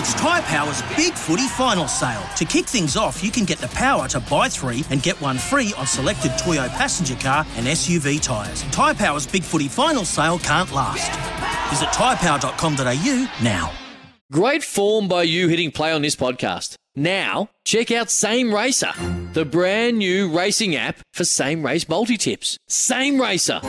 It's Tyre Power's Big Footy Final Sale. To kick things off, you can get the power to buy three and get one free on selected Toyo passenger car and SUV tyres. Tyre Power's Big Footy Final Sale can't last. Visit tyrepower.com.au now. Great form by you hitting play on this podcast. Now, check out Same Racer, the brand new racing app for same race multi tips. Same Racer.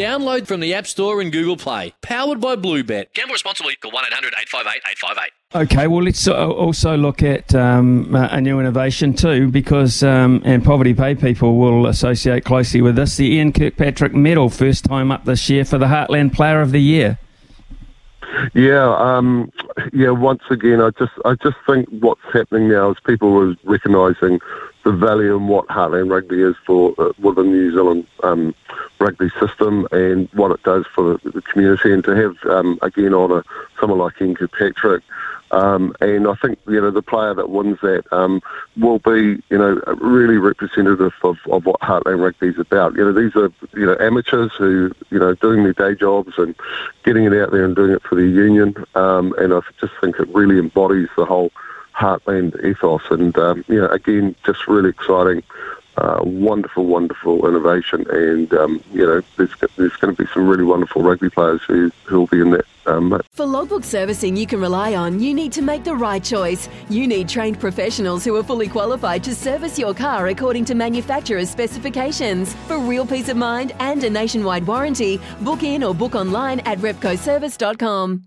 Download from the App Store and Google Play. Powered by Bluebet. Gamble responsibly. Call 1 800 858 858. Okay, well, let's uh, also look at um, a new innovation too, because um, and Poverty Bay people will associate closely with this. The Ian Kirkpatrick Medal, first time up this year for the Heartland Player of the Year. Yeah, um, yeah. Once again, I just, I just think what's happening now is people are recognising the value and what Heartland Rugby is for uh, within New Zealand um, rugby system and what it does for the, the community. And to have um, again honour someone like Ian Patrick. Um, and I think you know the player that wins that um, will be you know really representative of, of what Heartland Rugby is about. You know these are you know amateurs who you know doing their day jobs and getting it out there and doing it for their union. Um, and I just think it really embodies the whole Heartland ethos. And um, you know again, just really exciting. Wonderful, wonderful innovation, and um, you know there's, there's going to be some really wonderful rugby players who who will be in that. Um, For logbook servicing you can rely on, you need to make the right choice. You need trained professionals who are fully qualified to service your car according to manufacturer's specifications. For real peace of mind and a nationwide warranty, book in or book online at repcoservice.com.